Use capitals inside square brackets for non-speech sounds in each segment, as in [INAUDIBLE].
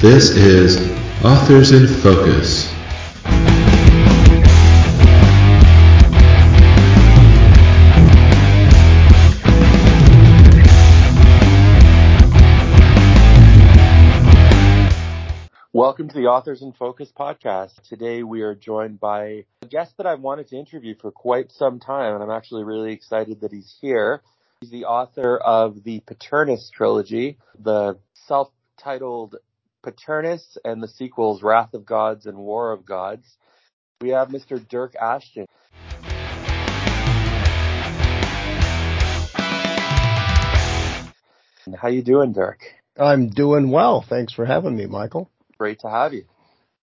This is Authors in Focus. Welcome to the Authors in Focus podcast. Today we are joined by a guest that I've wanted to interview for quite some time, and I'm actually really excited that he's here. He's the author of the Paternus trilogy, the self-titled Paternus and the sequels Wrath of Gods and War of Gods. We have Mr. Dyrk Ashton. How you doing, Dyrk? I'm doing well. Thanks for having me, Michael. Great to have you.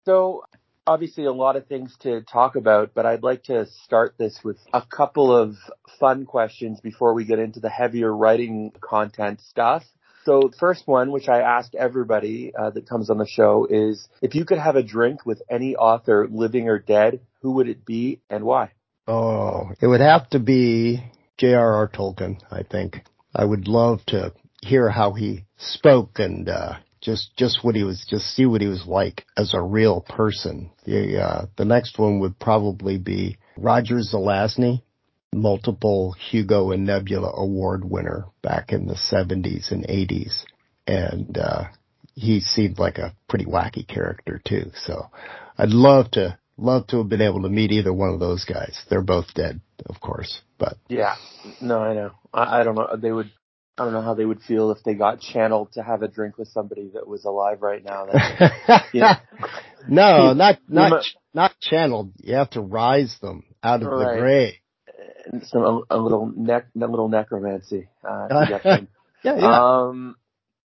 So, obviously a lot of things to talk about, but I'd like to start this with a couple of fun questions before we get into the heavier writing content stuff. So the first one, which I ask everybody uh, that comes on the show is, if you could have a drink with any author, living or dead, who would it be and why? Oh, it would have to be J.R.R. Tolkien, I think. I would love to hear how he spoke and, uh, just, just what he was, just see what he was like as a real person. The, uh, the next one would probably be Roger Zelazny multiple Hugo and Nebula Award winner back in the 70s and 80s. And, uh, he seemed like a pretty wacky character too. So I'd love to, love to have been able to meet either one of those guys. They're both dead, of course, but. Yeah. No, I know. I, I don't know. They would, I don't know how they would feel if they got channeled to have a drink with somebody that was alive right now. That, [LAUGHS] no, not, not, not channeled. You have to rise them out of right. the grave some a, a little nec a little necromancy. Uh, [LAUGHS] yeah, yeah. Um,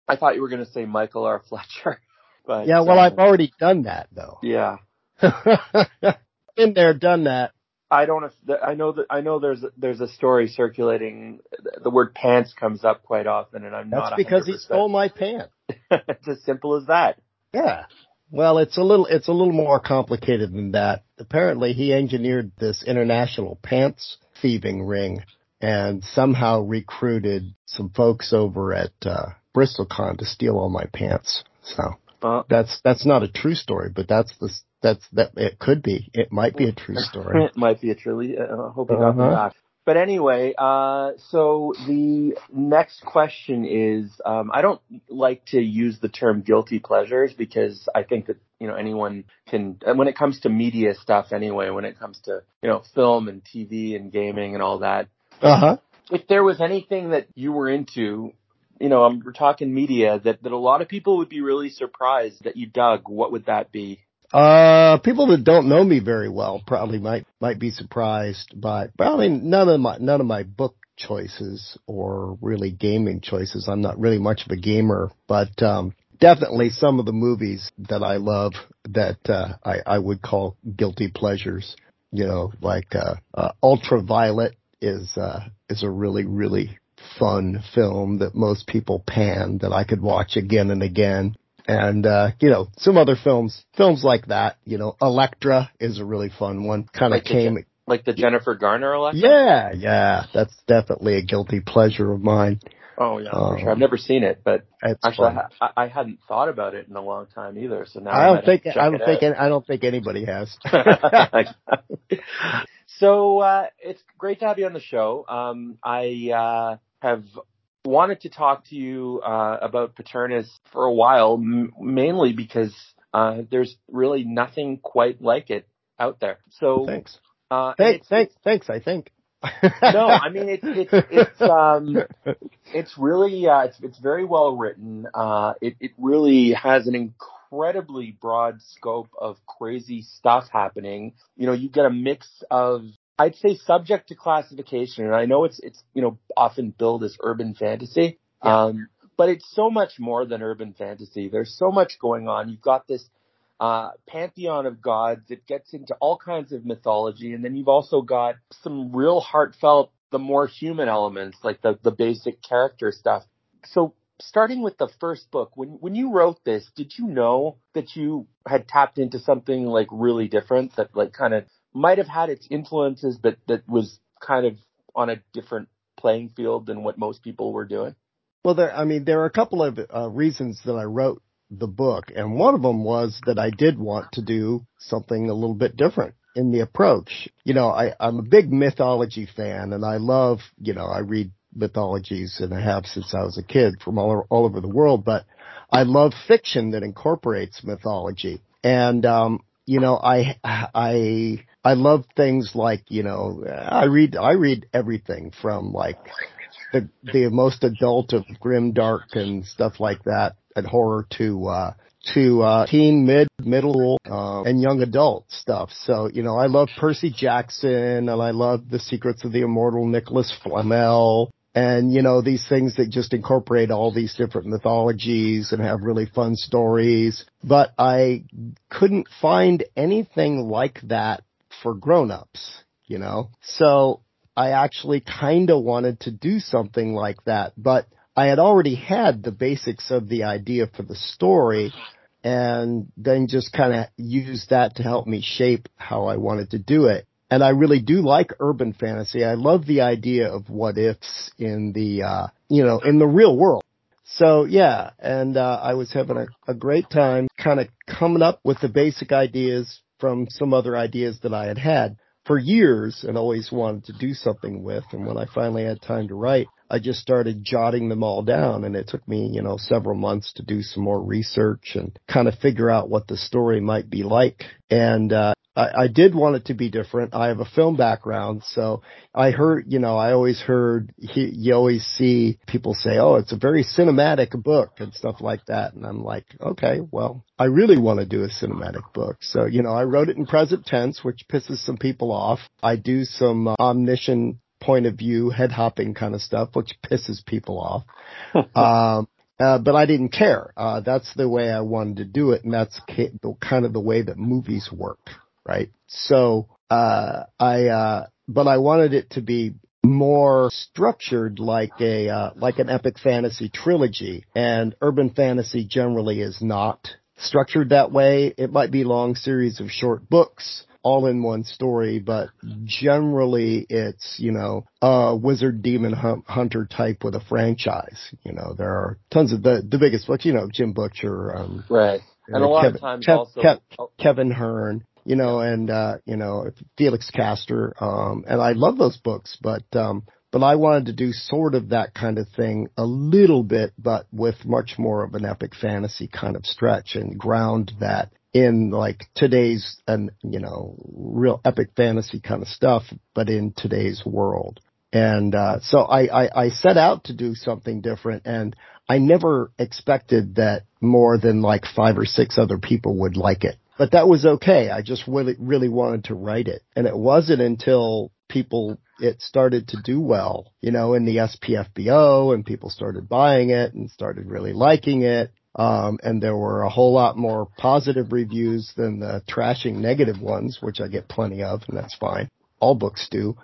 I thought you were going to say Michael R. Fletcher, [LAUGHS] but yeah. Well, um, I've already done that though. Yeah. [LAUGHS] Been there, done that. I don't. I know that. I know there's there's a story circulating. The word pants comes up quite often, and I'm That's not. That's because he stole my pants. it's as simple as that. Yeah. Well, it's a little it's a little more complicated than that. Apparently, he engineered this international pants thieving ring and somehow recruited some folks over at uh, BristolCon to steal all my pants. So uh, that's that's not a true story, but that's the that's that it could be. It might be a true [LAUGHS] story. it might be a truly. Uh, I hope you got uh-huh. back. But anyway, uh, so the next question is, um, I don't like to use the term guilty pleasures because I think that, you know, anyone can, when it comes to media stuff anyway, when it comes to, you know, film and TV and gaming and all that. Uh huh. If there was anything that you were into, you know, um, we're talking media that, that a lot of people would be really surprised that you dug, what would that be? Uh, people that don't know me very well probably might, might be surprised by, but I mean, none of my, none of my book choices or really gaming choices. I'm not really much of a gamer, but, um, definitely some of the movies that I love that, uh, I, I would call guilty pleasures, you know, like, uh, uh, Ultraviolet is, uh, is a really, really fun film that most people pan that I could watch again and again and uh, you know some other films, films like that. You know, Elektra is a really fun one. Kind of like came the, like the Jennifer Garner Elektra. Yeah, yeah, that's definitely a guilty pleasure of mine. Oh yeah, um, for sure. I've never seen it, but actually. I, I, hadn't thought about it in a long time either. So now I don't think I don't think I don't think anybody has. [LAUGHS] [LAUGHS] so uh, it's great to have you on the show. Um, I uh, have wanted to talk to you uh, about Paternus for a while, m- mainly because uh, there's really nothing quite like it out there. So thanks, uh, thanks, thanks, thanks. I think. No, I mean it's it's it's um [LAUGHS] it's really uh, it's it's very well written. Uh, it it really has an incredibly broad scope of crazy stuff happening. You know, you get a mix of I'd say subject to classification, and I know it's it's you know often billed as urban fantasy, yeah. um, but it's so much more than urban fantasy. There's so much going on. You've got this uh, pantheon of gods. It gets into all kinds of mythology, and then you've also got some real heartfelt, the more human elements, like the the basic character stuff. So starting with the first book, when when you wrote this, did you know that you had tapped into something like really different that like kind of might have had its influences, but that was kind of on a different playing field than what most people were doing? Well, there, I mean, there are a couple of uh, reasons that I wrote the book. And one of them was that I did want to do something a little bit different in the approach. You know, I, I'm a big mythology fan and I love, you know, I read mythologies and I have since I was a kid from all, all over the world, but I love fiction that incorporates mythology. And, um, you know, I, I, I love things like, you know, I read, I read everything from like the, the most adult of grim dark and stuff like that and horror to, uh, to uh, teen, mid, middle, uh, and young adult stuff. So, you know, I love Percy Jackson and I love The Secrets of the Immortal Nicholas Flamel. And you know these things that just incorporate all these different mythologies and have really fun stories. But i couldn't find anything like that for grown-ups you know? So i actually kind of wanted to do something like that but i had already had the basics of the idea for the story and then just kind of used that to help me shape how i wanted to do it and I really do like urban fantasy. I love the idea of what ifs in the, uh, you know, in the real world. So yeah, and, uh, I was having a, a great time kind of coming up with the basic ideas from some other ideas that I had had for years and always wanted to do something with. And when I finally had time to write, I just started jotting them all down and it took me, you know, several months to do some more research and kind of figure out what the story might be like. And, uh, I, I did want it to be different. I have a film background, so I heard, you know, I always heard, he, you always see people say, oh, it's a very cinematic book and stuff like that. And I'm like, okay, well, I really want to do a cinematic book. So, you know, I wrote it in present tense, which pisses some people off. I do some uh, omniscient point of view, head hopping kind of stuff, which pisses people off. [LAUGHS] um, uh, but I didn't care. Uh, that's the way I wanted to do it, and that's kind of the way that movies work right? So, uh, I, uh, but I wanted it to be more structured like a, uh, like an epic fantasy trilogy and urban fantasy generally is not structured that way. It might be long series of short books all in one story, but generally it's, you know, a wizard demon hunter type with a franchise. You know, there are tons of the, the biggest books, you know, Jim Butcher, um, right. And a lot Kevin, of times Kev, also, Kev, Kevin Hearne, you know, and, uh, you know, Felix Castor. Um, and I love those books, but, um, but I wanted to do sort of that kind of thing a little bit, but with much more of an epic fantasy kind of stretch and ground that in like today's and you know real epic fantasy kind of stuff, but in today's world. And uh, so I, I I set out to do something different, and I never expected that more than like five or six other people would like it but that was okay. I just really, really wanted to write it. And it wasn't until people, it started to do well, you know, in the SPFBO and people started buying it and started really liking it. Um, and there were a whole lot more positive reviews than the trashing negative ones, which I get plenty of, and that's fine. All books do.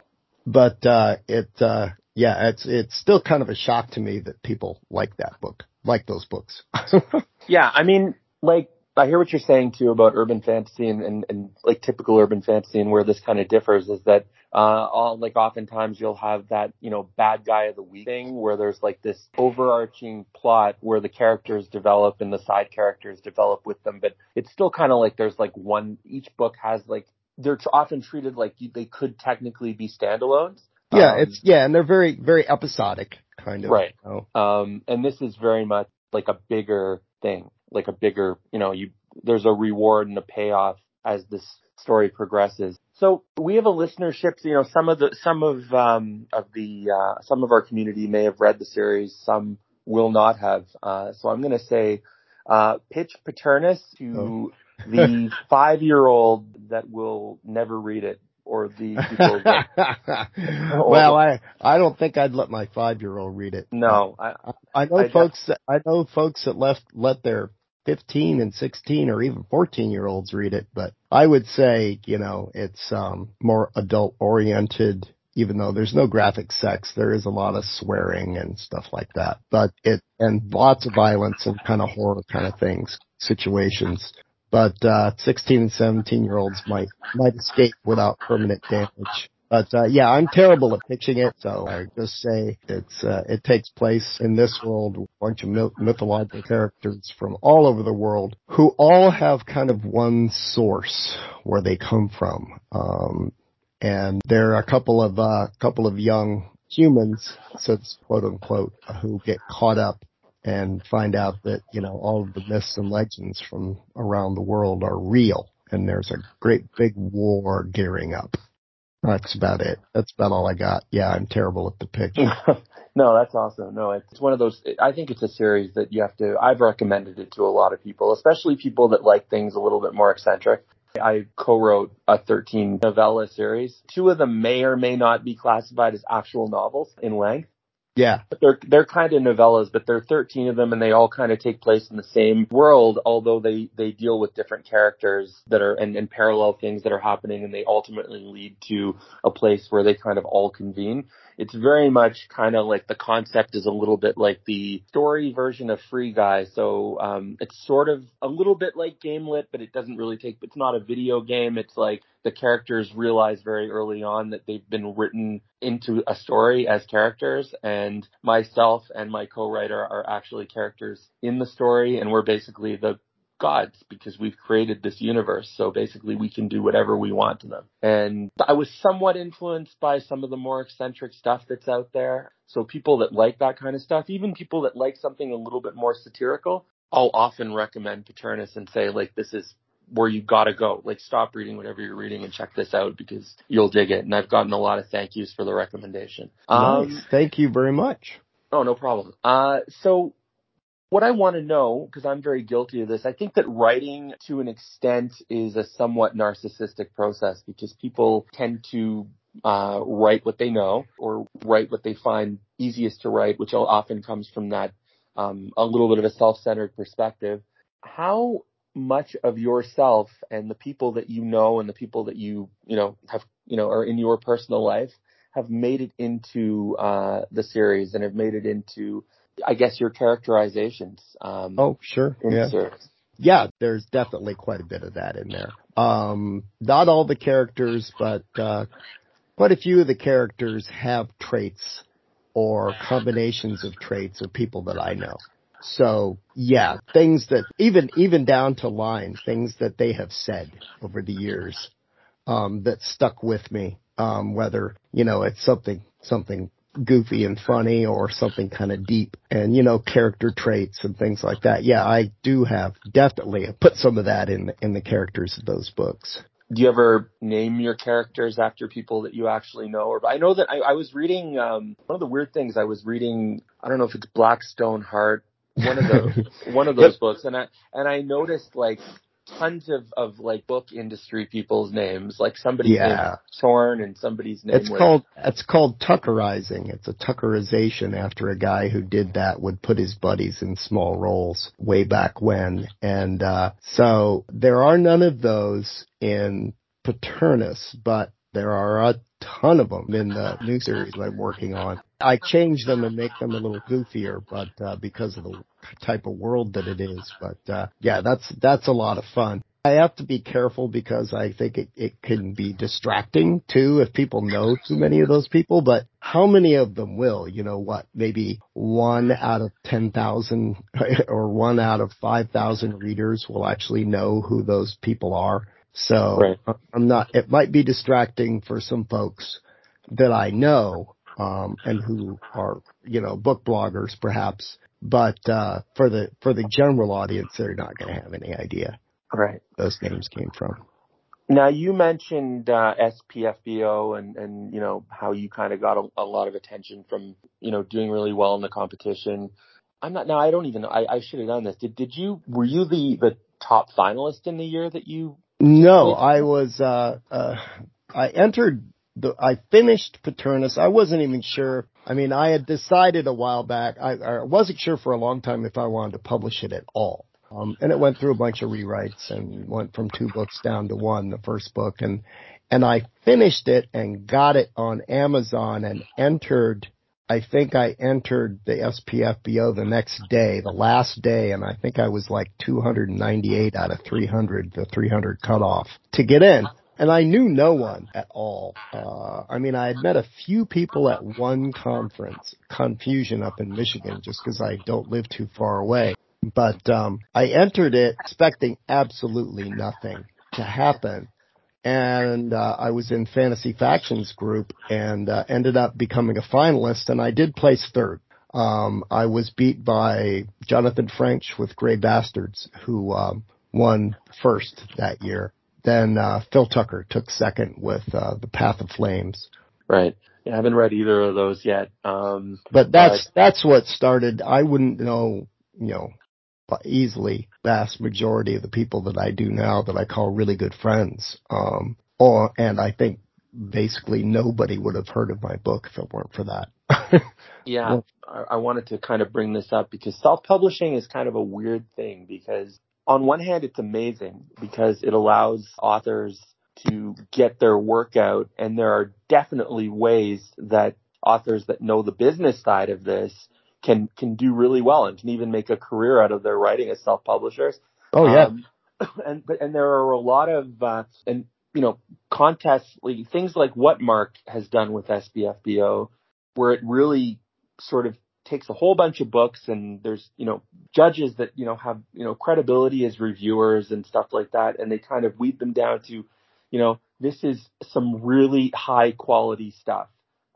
But, uh, it, uh, yeah, it's, it's still kind of a shock to me that people like that book, like those books. [LAUGHS] yeah. I mean, like, I hear what you're saying too about urban fantasy and, and, and like typical urban fantasy and where this kind of differs is that uh all like oftentimes you'll have that, you know, bad guy of the week thing where there's like this overarching plot where the characters develop and the side characters develop with them, but it's still kind of like there's like one each book has like they're often treated like they could technically be standalones. Yeah, um, it's yeah, and they're very very episodic kind of. Right. You know? Um and this is very much like a bigger thing like a bigger, you know, you there's a reward and a payoff as this story progresses. So we have a listenership. You know, some of the some of um, of the uh, some of our community may have read the series. Some will not have. Uh, so I'm going to say uh, pitch Paternus to oh. the [LAUGHS] five year old that will never read it or the [LAUGHS] people that, well i i don't think i'd let my five year old read it. No i i know I folks that i know folks that left let their 15 and 16 or even 14 year olds read it, but I would say, you know, it's, um, more adult oriented, even though there's no graphic sex, there is a lot of swearing and stuff like that, but it, and lots of violence and kind of horror kind of things, situations. But, uh, 16 and 17 year olds might, might escape without permanent damage. But uh, yeah, I'm terrible at pitching it, so I just say it's uh, it takes place in this world, a bunch of mythological characters from all over the world who all have kind of one source where they come from. Um, and there are a couple of uh, couple of young humans, says quote unquote, who get caught up and find out that you know all of the myths and legends from around the world are real, and there's a great big war gearing up. That's about it. That's about all I got. Yeah, I'm terrible at the pitch. [LAUGHS] no, that's awesome. No, it's one of those. I think it's a series that you have to. I've recommended it to a lot of people, especially people that like things a little bit more eccentric. I co-wrote a 13 novella series. Two of them may or may not be classified as actual novels in length. Yeah. But they're they're kind of novellas, but there are 13 of them and they all kind of take place in the same world, although they they deal with different characters that are and, and parallel things that are happening and they ultimately lead to a place where they kind of all convene it's very much kind of like the concept is a little bit like the story version of Free Guy. So um, it's sort of a little bit like Gamelit, but it doesn't really take. It's not a video game. It's like the characters realize very early on that they've been written into a story as characters, and myself and my co-writer are actually characters in the story, and we're basically the gods because we've created this universe. So basically we can do whatever we want to them. And I was somewhat influenced by some of the more eccentric stuff that's out there. So people that like that kind of stuff, even people that like something a little bit more satirical, I'll often recommend Paternus and say like this is where you gotta go. Like stop reading whatever you're reading and check this out because you'll dig it. And I've gotten a lot of thank yous for the recommendation. Nice. Um, thank you very much. Oh, no problem. Uh, so what I want to know, because I'm very guilty of this, I think that writing to an extent is a somewhat narcissistic process because people tend to uh, write what they know or write what they find easiest to write, which often comes from that um, a little bit of a self-centered perspective. How much of yourself and the people that you know and the people that you you know have you know are in your personal life have made it into uh, the series and have made it into I guess your characterizations. Um, oh, sure. Yeah. Yeah, there's definitely quite a bit of that in there. Um, not all the characters, but, uh, quite a few of the characters have traits or combinations of traits of people that I know. So yeah, things that even, even down to line, things that they have said over the years, um, that stuck with me. Um, whether, you know, it's something, something goofy and funny or something kind of deep and, you know, character traits and things like that. Yeah, I do have definitely put some of that in, in the characters of those books. Do you ever name your characters after people that you actually know? Or I know that I, I was reading um, one of the weird things. I was reading. I don't know if it's Blackstone Heart, one of the [LAUGHS] one of those yep. books, and I and I noticed like tons of, of like book industry people's names, like somebody's yeah. name Thorn and somebody's name. It's was... called it's called Tuckerizing. It's a Tuckerization after a guy who did that would put his buddies in small roles way back when, and uh, so there are none of those in Paternus, but there are a ton of them in the new series I'm working on. I change them and make them a little goofier, but uh, because of the type of world that it is. But uh, yeah, that's that's a lot of fun. I have to be careful because I think it, it can be distracting too if people know too many of those people, but how many of them will? You know what? Maybe one out of 10,000 [LAUGHS] or one out of 5,000 readers will actually know who those people are. So right. I'm not, it might be distracting for some folks that I know, um, and who are, you know, book bloggers perhaps, but, uh, for the, for the general audience, they're not going to have any idea. Right. Those names came from. Now you mentioned uh, SPFBO and and you know how you kind of got a, a, lot of attention from you know doing really well in the competition. I'm not now. I don't even. I, I should have done this. Did did you were you the the top finalist in the year that you no, I was, uh, uh, I entered the, I finished Paternus. I wasn't even sure. I mean, I had decided a while back. I, I wasn't sure for a long time if I wanted to publish it at all. Um, and it went through a bunch of rewrites and went from two books down to one, the first book. And, and I finished it and got it on Amazon and entered I think I entered the SPFBO the next day, the last day, and I think I was like 298 out of 300, the 300 cutoff to get in. And I knew no one at all. Uh, I mean, I had met a few people at one conference, Confusion up in Michigan, just because I don't live too far away. But um, I entered it expecting absolutely nothing to happen. And uh, I was in Fantasy Factions group and uh, ended up becoming a finalist, and I did place third. Um, I was beat by Jonathan French with Grey Bastards, who um, won first that year. Then uh, Phil Tucker took second with uh, The Path of Flames. Right. Yeah, I haven't read either of those yet. Um, but that's but... that's what started. I wouldn't know, you know, easily vast majority of the people that I do now that I call really good friends. Um, or and I think basically nobody would have heard of my book if it weren't for that. [LAUGHS] yeah, I, I wanted to kind of bring this up because self-publishing is kind of a weird thing because on one hand, it's amazing because it allows authors to get their work out and there are definitely ways that authors that know the business side of this can, can do really well and can even make a career out of their writing as self-publishers. Oh yeah. Um, [COUGHS] and, but, and there are a lot of, uh, and, you know, contests, like, things like what Mark has done with SPFBO, where it really sort of takes a whole bunch of books and there's, you know, judges that, you know, have, you know, credibility as reviewers and stuff like that. And they kind of weed them down to, you know, this is some really high quality stuff.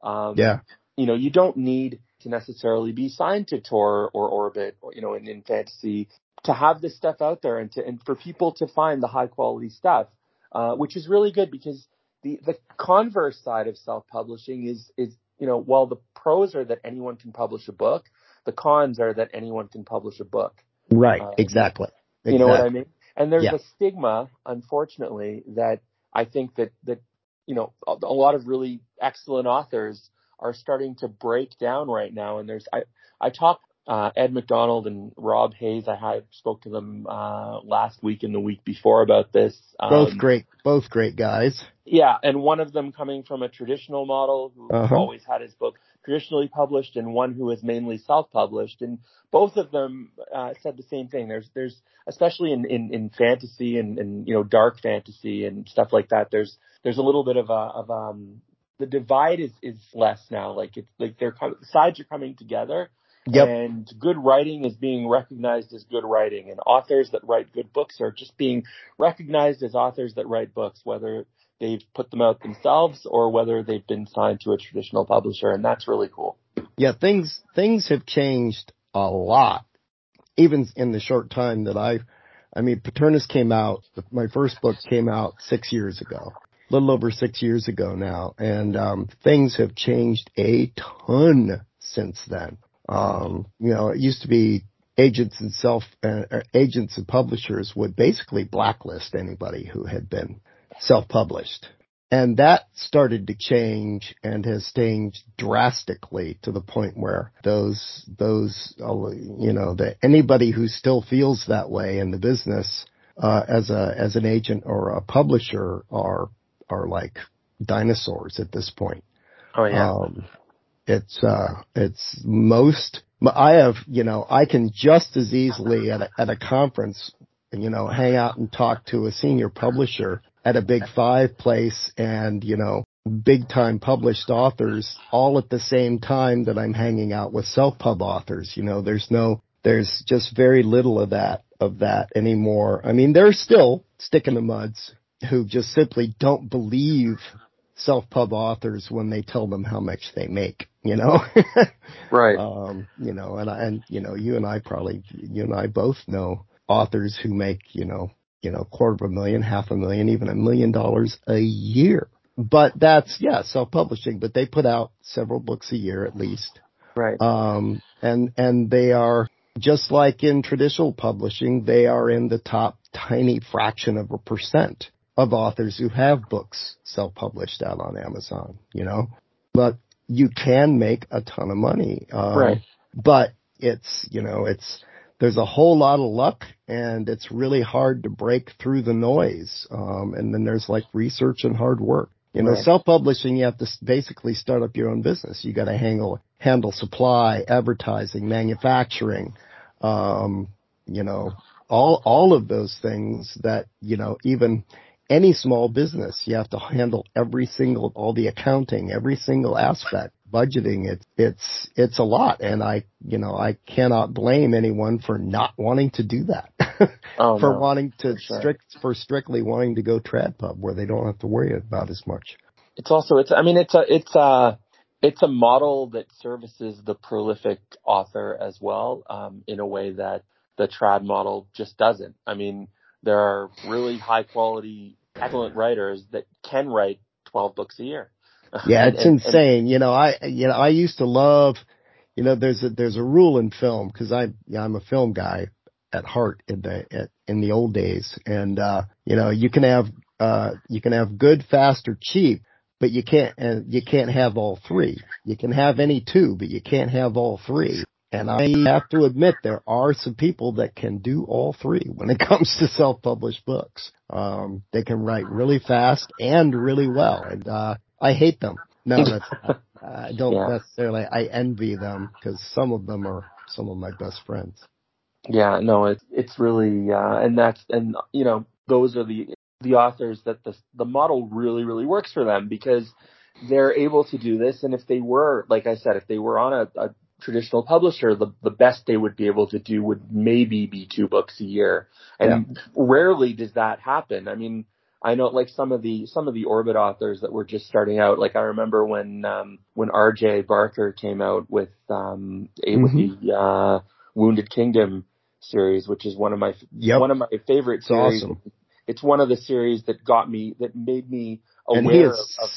Um, yeah. You know, you don't need to necessarily be signed to Tor or Orbit or, you know, in, in fantasy to have this stuff out there and to, and for people to find the high quality stuff, uh, which is really good because the, the converse side of self-publishing is, is you know, while the pros are that anyone can publish a book, the cons are that anyone can publish a book. Right. Uh, exactly. You know what I mean? And there's yeah. a stigma, unfortunately, that I think that, that, you know, a, a lot of really excellent authors are starting to break down right now. And there's, I, I talk uh, Ed McDonald and Rob Hayes. I had spoke to them uh, last week and the week before about this. Um, both great, both great guys. Yeah, and one of them coming from a traditional model who uh-huh. always had his book traditionally published, and one who is mainly self-published. And both of them uh, said the same thing. There's, there's especially in in, in fantasy and, and you know dark fantasy and stuff like that. There's there's a little bit of a of um the divide is is less now. Like it's like they're the sides are coming together Yep. And good writing is being recognized as good writing, and authors that write good books are just being recognized as authors that write books, whether they've put them out themselves or whether they've been signed to a traditional publisher, and that's really cool. Yeah, things things have changed a lot, even in the short time that I. I mean, Paternus came out. My first book came out six years ago, a little over six years ago now, and um, things have changed a ton since then. Um, you know, it used to be agents and self uh, uh, agents and publishers would basically blacklist anybody who had been self-published. And that started to change and has changed drastically to the point where those, those, uh, you know, that anybody who still feels that way in the business, uh, as a, as an agent or a publisher are, are like dinosaurs at this point. Oh yeah. Um, it's, uh, it's most, I have, you know, I can just as easily at a, at a conference, you know, hang out and talk to a senior publisher at a big five place and, you know, big time published authors all at the same time that I'm hanging out with self pub authors. You know, there's no, there's just very little of that, of that anymore. I mean, there's still stick in the muds who just simply don't believe self-pub authors when they tell them how much they make, you know? [LAUGHS] right. [LAUGHS] Um, you know, and I, and, you know, you and I probably, you and I both know authors who make, you know, you know, quarter of a million, half a million, even a million dollars a year. But that's, yeah, self-publishing, but they put out several books a year at least. Right. Um, and, and they are, just like in traditional publishing, they are in the top tiny fraction of a percent of authors who have books self-published out on Amazon, you know, but you can make a ton of money. Um, right. But it's, you know, it's, there's a whole lot of luck and it's really hard to break through the noise. Um, and then there's like research and hard work. You know, right. self-publishing, you have to basically start up your own business. You got to handle, handle supply, advertising, manufacturing, um, you know, all, all of those things that, you know, even, any small business. You have to handle every single, all the accounting, every single aspect, budgeting. It's, it's, it's a lot. And I, you know, I cannot blame anyone for not wanting to do that. Oh, [LAUGHS] for no, wanting to for sure. strict, for strictly wanting to go trad pub where they don't have to worry about as much. It's also it's I mean it's a it's a it's a model that services the prolific author as well um, in a way that the trad model just doesn't. I mean there are really high quality excellent writers that can write 12 books a year. [LAUGHS] Yeah, And- it's and- insane. you know, I you know I used to love, you know, there's a there's a rule in film because I yeah, I'm a film guy at heart in the at, in the old days, and uh, you know you can have uh you can have good, fast, or cheap, but you can't and you can't have all three. You can have any two, but you can't have all three. And I have to admit there are some people that can do all three when it [LAUGHS] comes to self-published books. Um, they can write really fast and really well, and uh, I hate them. No, [LAUGHS] that's I don't Yeah. necessarily. I envy them because some of them are some of my best friends. Yeah, no, it's it's really uh, and that's and you know those are the the authors that the the model really really works for them because they're able to do this and if they were like I said if they were on a, a traditional publisher the the best they would be able to do would maybe be two books a year and rarely does that happen. I mean I know like some of the some of the orbit authors that were just starting out like I remember when um when RJ Barker came out with um a, with the uh Wounded Kingdom series, which is one of my Yep. one of my favorite It's series. awesome. It's one of the series that got me that made me aware And he is of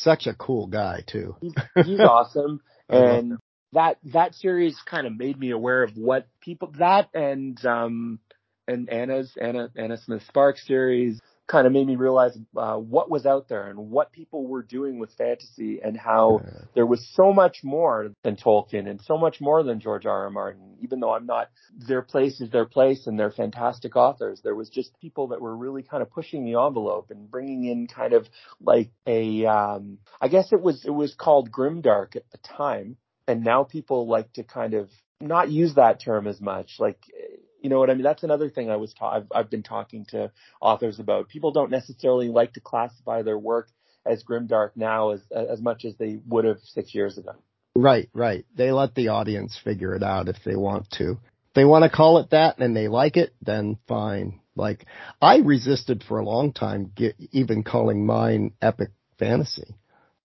such a cool guy too. he's, he's awesome [LAUGHS] and that that series kind of made me aware of what people that and um and Anna's Anna Anna Smith Spark's series kind of made me realize uh, what was out there and what people were doing with fantasy and how Yeah. there was so much more than Tolkien and so much more than George R. R. Martin. Even though I'm not, their place is their place and they're fantastic authors. There was just people that were really kind of pushing the envelope and bringing in kind of like a, um, I guess it was, it was called grimdark at the time. And now people like to kind of not use that term as much. Like, you know what I mean? That's another thing I was ta- I've, I've been talking to authors about. People don't necessarily like to classify their work as grimdark now as as much as they would have six years ago. Right, right. They let the audience figure it out if they want to. If they want to call it that and they like it, then fine. Like I resisted for a long time get, even calling mine epic fantasy.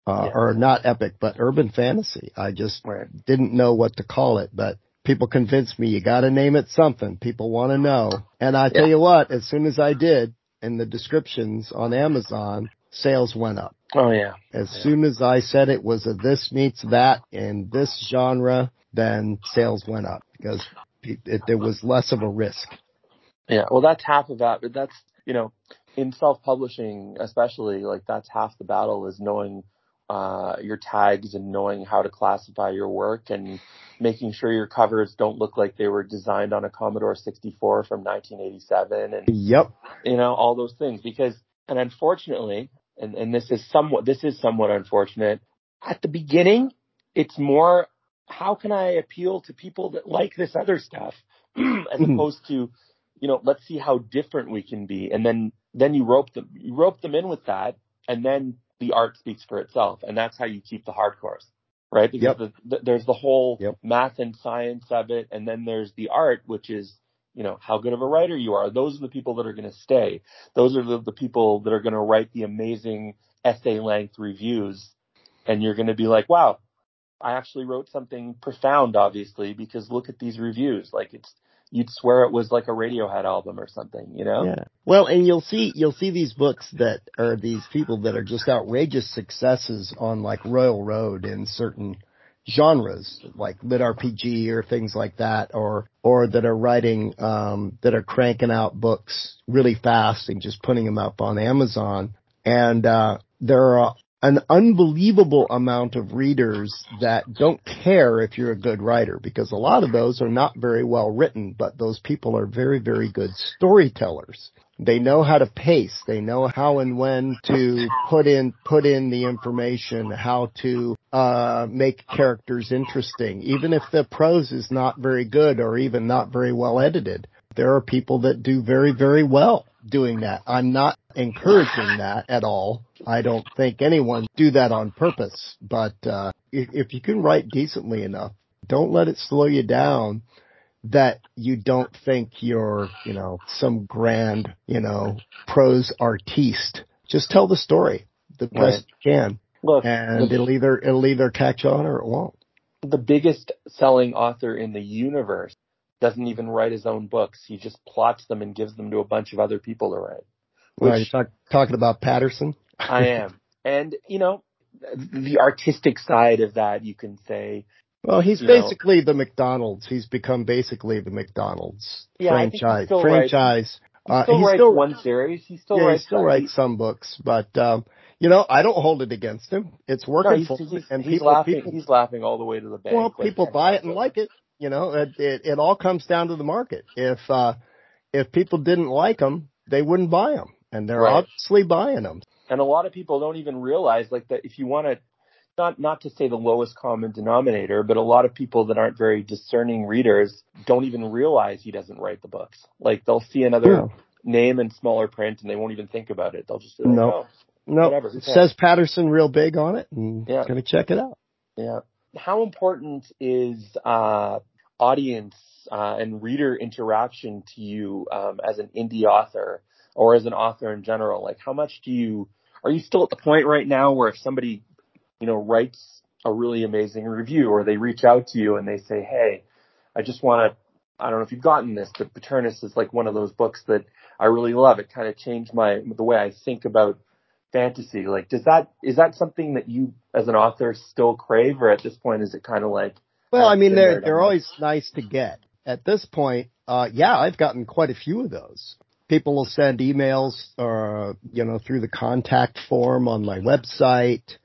Uh, Yeah. or not epic, but urban fantasy. I just Right. didn't know what to call it, but people convinced me you gotta name it something. People want to know. And I tell Yeah. you what, as soon as I did, in the descriptions on Amazon, sales went up. Oh yeah. As Yeah. soon as I said it was a this meets that in this genre, then sales went up because it, it, there was less of a risk. Yeah. Well, that's half of that. But that's you know, in self-publishing, especially like that's half the battle is knowing uh, your tags and knowing how to classify your work and making sure your covers don't look like they were designed on a Commodore 64 from 1987 and Yep. you know, all those things because, and unfortunately, and, and this is somewhat, this is somewhat unfortunate. At the beginning, it's more, how can I appeal to people that like this other stuff [CLEARS THROAT] as Mhm. opposed to, you know, let's see how different we can be. And then, then you rope them, you rope them in with that and then the art speaks for itself. And that's how you keep the hardcores. Right? Because Yep. the, the, there's the whole Yep. math and science of it. And then there's the art, which is, you know, how good of a writer you are. Those are the people that are going to stay. Those are the, the people that are going to write the amazing essay length reviews. And you're going to be like, wow, I actually wrote something profound, obviously, because look at these reviews. Like it's, you'd swear it was like a Radiohead album or something, you know? Yeah. Well, and you'll see you'll see these books that are these people that are just outrageous successes on like Royal Road in certain genres, like lit RPG or things like that, or or that are writing um, that are cranking out books really fast and just putting them up on Amazon. And uh, there are an unbelievable amount of readers that don't care if you're a good writer because a lot of those are not very well written, but those people are very, very good storytellers. They know how to pace. They know how and when to put in, put in the information, how to, uh, make characters interesting, even if the prose is not very good or even not very well edited. there are people that do very, very well doing that. I'm not encouraging that at all. I don't think anyone do that on purpose, but, uh, if, if you can write decently enough, don't let it slow you down that you don't think you're, you know, some grand, you know, prose artiste. Just tell the story the best right. you can. Look, and it'll either, it'll either catch on or it won't. The biggest selling author in the universe doesn't even write his own books. He just plots them and gives them to a bunch of other people to write. Which, you talk, talking about Patterson? I am. And, you know, the artistic side of that, you can say, well, he's basically know. the McDonald's. He's become basically the McDonald's yeah, franchise. franchise. Writes, he still uh, writes still, one series. He still yeah, writes. He still writes some books, but um, you know, I don't hold it against him. It's working no, he's, for him, and he's people, laughing. People, he's laughing all the way to the bank. Well, people buy it and like it. You know, it, it it all comes down to the market. If uh if people didn't like them, they wouldn't buy them, and they're right. obviously buying them. And a lot of people don't even realize like that if you want to not not to say the lowest common denominator, but a lot of people that aren't very discerning readers don't even realize he doesn't write the books. Like they'll see another yeah. name in smaller print and they won't even think about it. They'll just like, no, oh, no, whatever. It says Patterson real big on it, and yeah. gonna check it out. Yeah. How important is uh, audience uh, and reader interaction to you um, as an indie author or as an author in general? Like, how much do you are you still at the point right now where if somebody you know, writes a really amazing review or they reach out to you and they say, Hey, I just want to, I don't know if you've gotten this, but Paternus is like one of those books that I really love. It kind of changed my, the way I think about fantasy. Like, does that, is that something that you as an author still crave or at this point is it kind of like, well, I mean, they're, they're always nice to get. At this point, uh, yeah, I've gotten quite a few of those. People will send emails, or, uh, you know, through the contact form on my website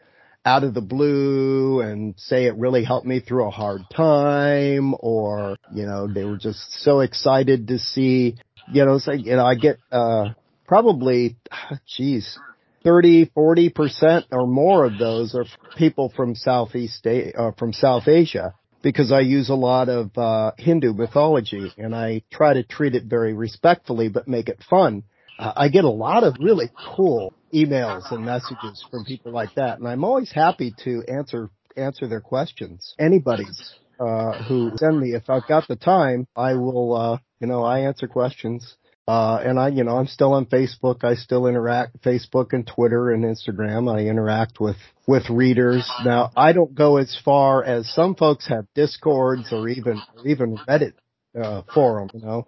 out of the blue and say it really helped me through a hard time or, you know, they were just so excited to see, you know, say, you know, I get, uh, probably, [SIGHS] geez, 30, 40% or more of those are people from Southeast, uh, from South Asia because I use a lot of, uh, Hindu mythology and I try to treat it very respectfully but make it fun. Uh, I get a lot of really cool emails and messages from people like that, and I'm always happy to answer answer their questions. Anybody's uh, who send me, if I've got the time, I will. Uh, you know, I answer questions. Uh, and I, you know, I'm still on Facebook. I still interact Facebook and Twitter and Instagram. I interact with, with readers. Now, I don't go as far as some folks have discords or even, even Reddit, uh, forum, you know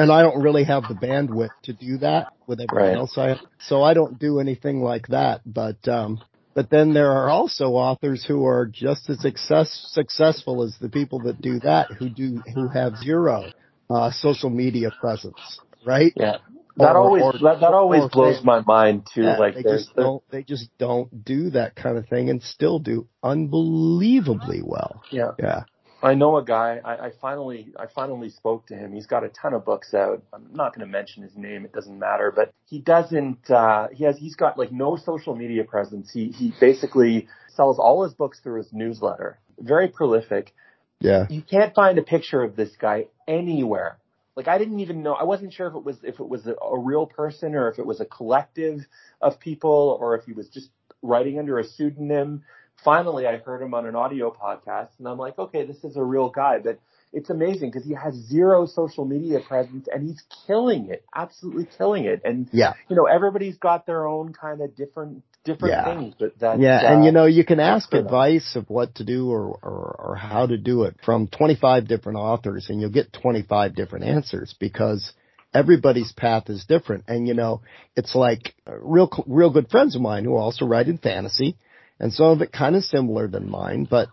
and I don't really have the bandwidth to do that with everyone right. else I have. So I don't do anything like that. But um but then there are also authors who are just as success, successful as the people that do that who do who have zero uh social media presence, right? Yeah. That or, always or, that, that always blows they, my mind too. Yeah, like they just don't they just don't do that kind of thing and still do unbelievably well. Yeah. Yeah. I know a guy. I, I finally, I finally spoke to him. He's got a ton of books out. I'm not going to mention his name. It doesn't matter. But he doesn't. Uh, he has. He's got like no social media presence. He he basically sells all his books through his newsletter. Very prolific. Yeah. You can't find a picture of this guy anywhere. Like I didn't even know. I wasn't sure if it was if it was a, a real person or if it was a collective of people or if he was just writing under a pseudonym finally I heard him on an audio podcast and I'm like, okay, this is a real guy, but it's amazing because he has zero social media presence and he's killing it, absolutely killing it. And yeah, you know, everybody's got their own kind of different different yeah. things, but that yeah, uh, and you know, you can ask advice of what to do or, or or how to do it from 25 different authors, and you'll get 25 different answers because everybody's path is different. And you know, it's like real real good friends of mine who also write in fantasy and some of it kind of similar than mine, but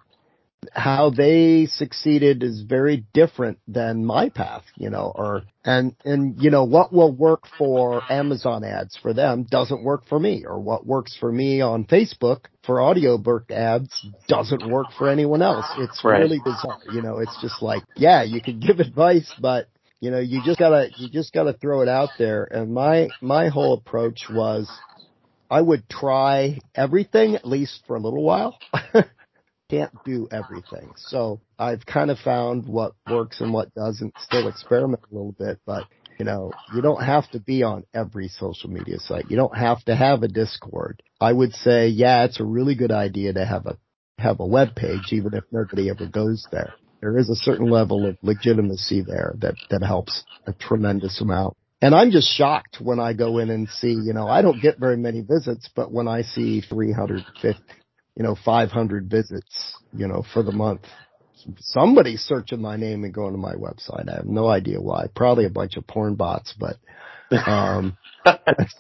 how they succeeded is very different than my path, you know, or, and, and, you know, what will work for Amazon ads for them doesn't work for me, or what works for me on Facebook for audiobook ads doesn't work for anyone else. It's right. really bizarre, you know, it's just like, yeah, you can give [LAUGHS] advice, but you know, you just gotta, you just gotta throw it out there. And my, my whole approach was, I would try everything at least for a little while. [LAUGHS] can't do everything. So I've kind of found what works and what doesn't. Still experiment a little bit, but you know, you don't have to be on every social media site. You don't have to have a Discord. I would say, yeah, it's a really good idea to have a have a web page, even if nobody ever goes there. There is a certain level of legitimacy there that that helps a tremendous amount. And I'm just shocked when I go in and see, you know, I don't get very many visits, but when I see 350, you know, 500 visits, you know, for the month, somebody's searching my name and going to my website. I have no idea why. Probably a bunch of porn bots, but, um, [LAUGHS]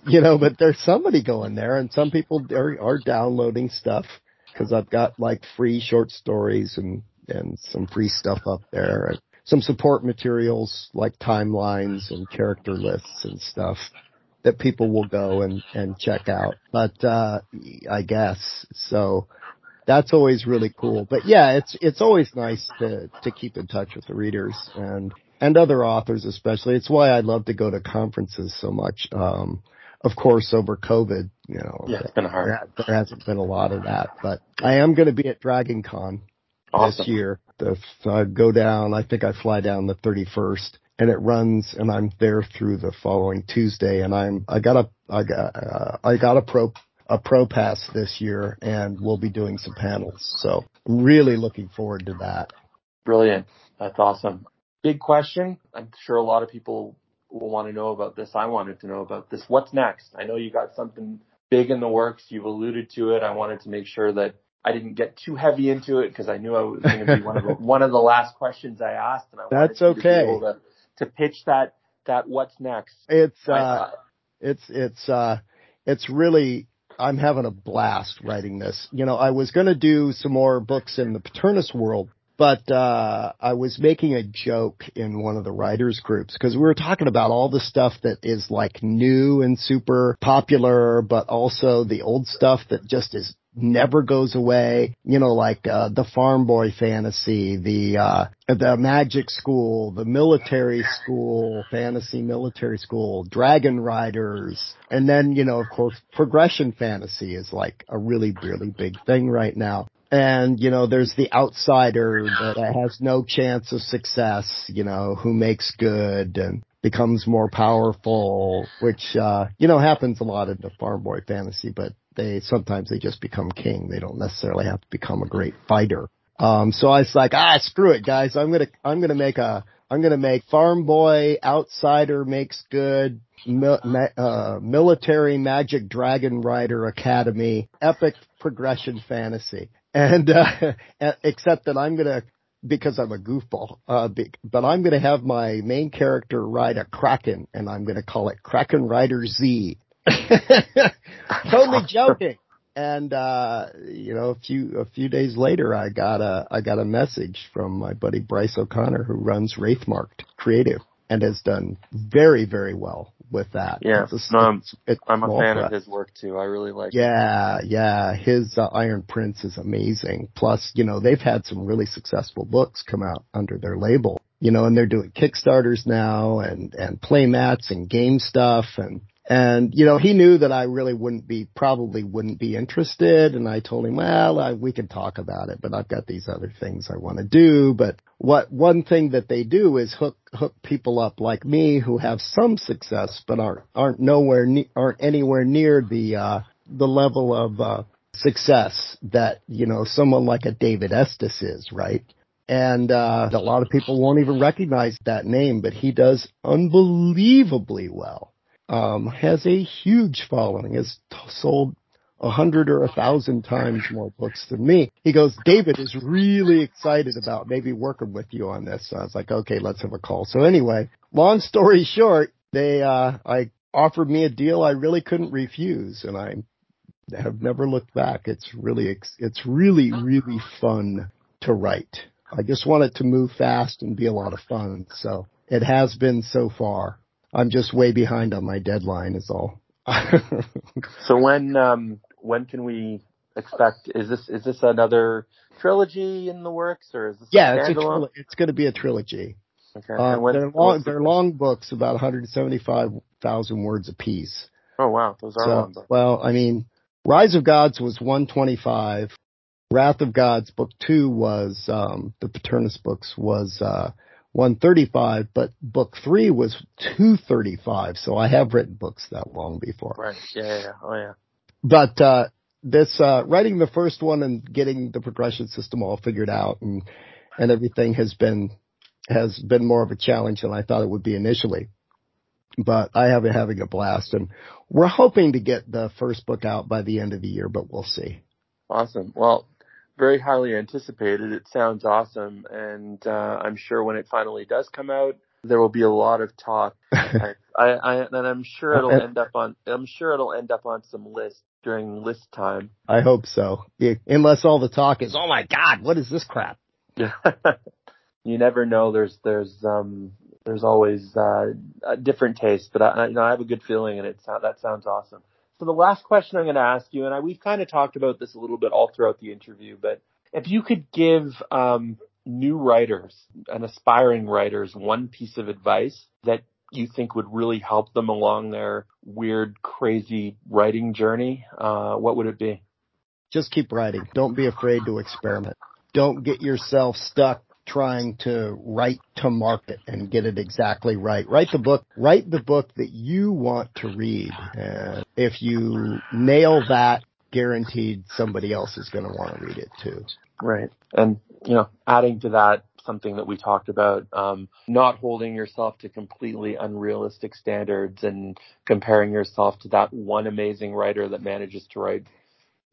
you know, but there's somebody going there and some people are, are downloading stuff because I've got like free short stories and, and some free stuff up there and some support materials like timelines and character lists and stuff that people will go and, and check out. But, uh, I guess so that's always really cool. But yeah, it's, it's always nice to, to keep in touch with the readers and, and other authors especially. It's why I love to go to conferences so much. Um, of course, over COVID, you know, yeah, it's been hard. There, there hasn't been a lot of that, but I am going to be at Dragon Con awesome. this year. The, I go down, I think I fly down the 31st and it runs and I'm there through the following Tuesday and I'm, I got a, I got, uh, I got a pro, a pro pass this year and we'll be doing some panels. So I'm really looking forward to that. Brilliant. That's awesome. Big question. I'm sure a lot of people will want to know about this. I wanted to know about this. What's next? I know you got something big in the works. You've alluded to it. I wanted to make sure that I didn't get too heavy into it because I knew I was going to be one of the, [LAUGHS] one of the last questions I asked, and I That's okay. to to, pitch that that what's next. It's uh, uh, it's it's uh, it's really I'm having a blast writing this. You know, I was going to do some more books in the Paternus world, but uh, I was making a joke in one of the writers groups because we were talking about all the stuff that is like new and super popular, but also the old stuff that just is never goes away. You know, like uh, the farm boy fantasy, the uh, the magic school, the military school, fantasy military school, dragon riders, and then you know, of course, progression fantasy is like a really really big thing right now. And, you know, there's the outsider that has no chance of success, you know, who makes good and becomes more powerful, which, uh, you know, happens a lot in the farm boy fantasy, but they sometimes they just become king. They don't necessarily have to become a great fighter. Um, so I was like, ah, screw it, guys. I'm gonna I'm gonna make a I'm gonna make Farm Boy Outsider makes good. Mil, uh, military Magic Dragon Rider Academy epic progression fantasy, and uh, [LAUGHS] except that I'm gonna because I'm a goofball, uh, be, but I'm gonna have my main character ride a Kraken, and I'm gonna call it Kraken Rider Z. [LAUGHS] totally [LAUGHS] joking. And uh, you know, a few a few days later, I got a I got a message from my buddy Bryce O'Connor, who runs Wraithmarked Creative, and has done very very well with that. Yeah, it's a, I'm, it's I'm a fan of his work too. I really like. Yeah, it. yeah, his uh, Iron Prince is amazing. Plus, you know, they've had some really successful books come out under their label. You know, and they're doing Kickstarters now and and playmats and game stuff and and, you know, he knew that I really wouldn't be, probably wouldn't be interested. And I told him, well, I, we can talk about it, but I've got these other things I want to do. But what, one thing that they do is hook, hook people up like me who have some success, but aren't, aren't nowhere, ne- aren't anywhere near the, uh, the level of, uh, success that, you know, someone like a David Estes is, right? And, uh, a lot of people won't even recognize that name, but he does unbelievably well um, has a huge following, has t- sold a hundred or a thousand times more books than me. He goes, David is really excited about maybe working with you on this. So I was like, okay, let's have a call. So anyway, long story [LAUGHS] short, they, uh, I offered me a deal I really couldn't refuse and I have never looked back. It's really, it's really, really fun to write. I just want it to move fast and be a lot of fun. So it has been so far. I'm just way behind on my deadline is all. [LAUGHS] so when um when can we expect is this is this another trilogy in the works or is this yeah it's tri- it's going to be a trilogy. Okay uh, when, they're long they're long books about 175,000 words apiece. Oh wow those are so, long books. well I mean Rise of Gods was 125 Wrath of Gods book two was um, the Paternus books was uh, 135, but book three was 235. So I have written books that long before. Right. Yeah. yeah. Oh yeah. But uh, this uh, writing the first one and getting the progression system all figured out and and everything has been has been more of a challenge than I thought it would be initially. But I have been having a blast and we're hoping to get the first book out by the end of the year, but we'll see. Awesome. Well, very highly anticipated. It sounds awesome, and uh, I'm sure when it finally does come out, there will be a lot of talk. [LAUGHS] I, I, and I'm sure it'll end up on. I'm sure it'll end up on some list during list time. I hope so. Yeah, unless all the talk is, oh my god, what is this crap? [LAUGHS] You never know. There's there's um there's always uh, a different taste, but I you know I have a good feeling, and it that sounds awesome. So the last question I'm going to ask you, and I, we've kind of talked about this a little bit all throughout the interview, but if you could give um, new writers and aspiring writers one piece of advice that you think would really help them along their weird, crazy writing journey, uh, what would it be? Just keep writing. Don't be afraid to experiment. Don't get yourself stuck trying to write to market and get it exactly right. Write the book, write the book that you want to read. And if you nail that, guaranteed somebody else is going to want to read it too. Right. And, you know, adding to that, something that we talked about, um, not holding yourself to completely unrealistic standards and comparing yourself to that one amazing writer that manages to write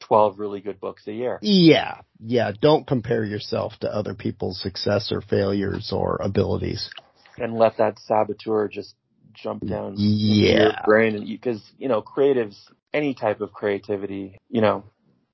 12 really good books a year. Yeah. Yeah. Don't compare yourself to other people's success or failures or abilities. And let that saboteur just jump down yeah. your brain. And because, you, you know, creatives, any type of creativity, you know,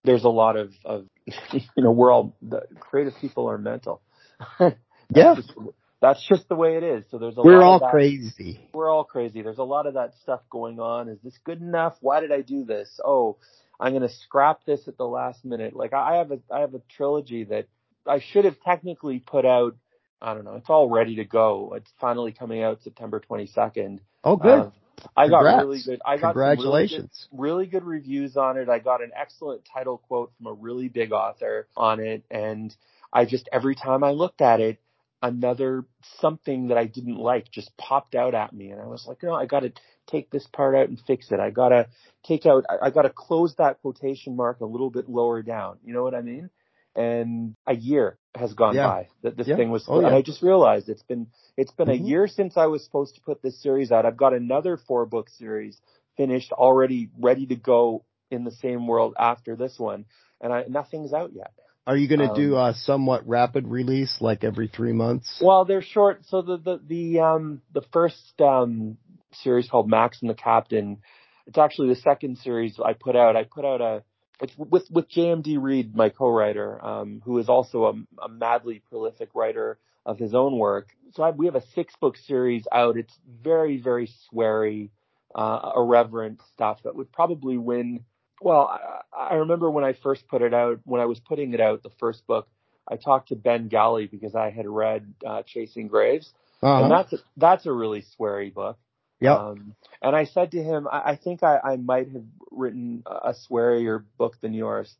there's a lot of, of, [LAUGHS] you know, we're all, the creative people are mental. [LAUGHS] yeah. Just, that's just the way it is. So there's a we're all crazy. We're all crazy. There's a lot of that stuff going on. Is this good enough? Why did I do this? Oh, I'm going to scrap this at the last minute. Like I have a I have a trilogy that I should have technically put out. I don't know. It's all ready to go. It's finally coming out September 22nd. Oh, good. Uh, I got really good. I got congratulations. Really good, really good reviews on it. I got an excellent title quote from a really big author on it, and I just every time I looked at it, another something that I didn't like just popped out at me, and I was like, no, I got to take this part out and fix it. I gotta take out, I, I gotta close that quotation mark a little bit lower down. You know what I mean? And a year has gone yeah. by that this yeah. thing was, oh, yeah. and I just realized it's been, it's been mm-hmm. a year since I was supposed to put this series out. I've got another four book series finished already ready to go in the same world after this one and I, nothing's out yet. Are you going to um, do a somewhat rapid release, like every three months? Well, they're short. So the the the um the first um series called Max and the Captain. It's actually the second series I put out. I put out a it's with with JMD Reed, my co-writer, um, who is also a, a, madly prolific writer of his own work. So I, we have a six book series out. It's very very sweary, uh, irreverent stuff that would probably win. Well, I, I remember when I first put it out, when I was putting it out, the first book, I talked to Ben Galley because I had read uh, Chasing Graves, uh-huh. and that's a, that's a really sweary book. Yeah. Um, and I said to him, I, I think I, I might have written a swearier book than yours.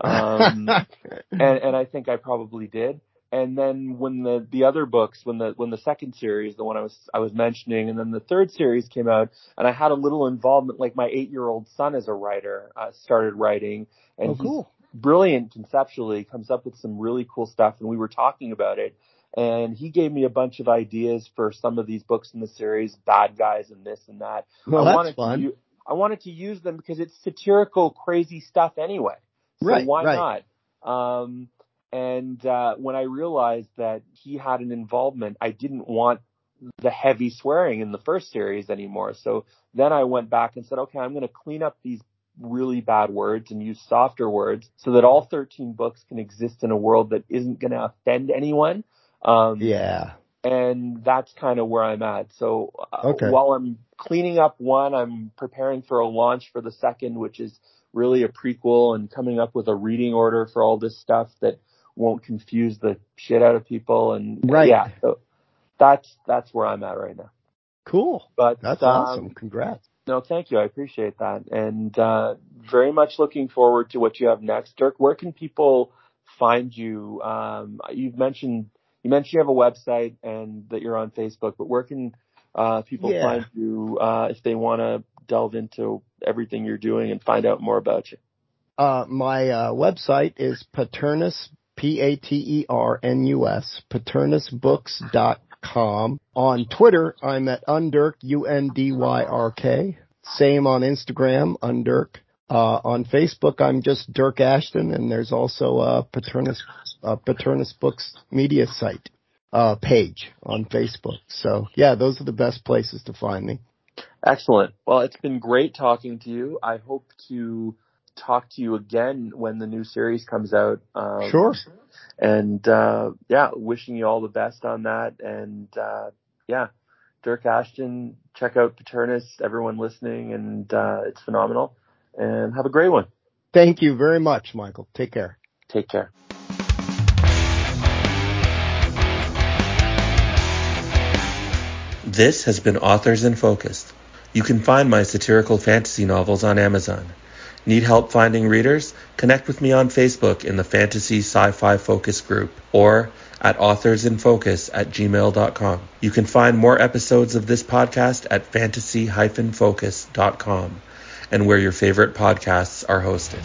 Um, [LAUGHS] and, and I think I probably did. And then when the, the other books, when the, when the second series, the one I was, I was mentioning, and then the third series came out, and I had a little involvement, like my eight year old son as a writer, uh, started writing, and oh, cool. brilliant conceptually, comes up with some really cool stuff, and we were talking about it and he gave me a bunch of ideas for some of these books in the series, bad guys and this and that. Well, I that's wanted fun. To, I wanted to use them because it's satirical, crazy stuff anyway. So right, why right. not? Um, and uh, when I realized that he had an involvement, I didn't want the heavy swearing in the first series anymore. So then I went back and said, okay, I'm going to clean up these really bad words and use softer words so that all 13 books can exist in a world that isn't going to offend anyone um, yeah. And that's kind of where I'm at. So uh, okay. while I'm cleaning up one, I'm preparing for a launch for the second, which is really a prequel and coming up with a reading order for all this stuff that won't confuse the shit out of people. And right. yeah, so that's, that's where I'm at right now. Cool. But that's um, awesome. Congrats. No, thank you. I appreciate that. And, uh, very much looking forward to what you have next. Dyrk, where can people find you? Um, you've mentioned you mentioned you have a website and that you're on Facebook, but where can uh, people Yeah. find you uh, if they want to delve into everything you're doing and find out more about you? Uh, my uh, website is Paternus, P-A-T-E-R-N-U-S, paternusbooks.com. On Twitter, I'm at Undyrk, U-N-D-Y-R-K. Same on Instagram, Undyrk. Uh, on Facebook, I'm just Dyrk Ashton, and there's also a Paternus, uh, Paternus Books media site, uh, page on Facebook. So yeah, those are the best places to find me. Excellent. Well, it's been great talking to you. I hope to talk to you again when the new series comes out. Um, Sure. And uh, yeah, wishing you all the best on that. And uh, yeah, Dyrk Ashton, check out Paternus. Everyone listening, and uh, it's phenomenal. And have a great one. Thank you very much, Michael. Take care. Take care. This has been Authors in Focus. You can find my satirical fantasy novels on Amazon. Need help finding readers? Connect with me on Facebook in the Fantasy Sci-Fi Focus group or at authorsinfocus at gmail.com. You can find more episodes of this podcast at fantasy-focus.com and where your favorite podcasts are hosted.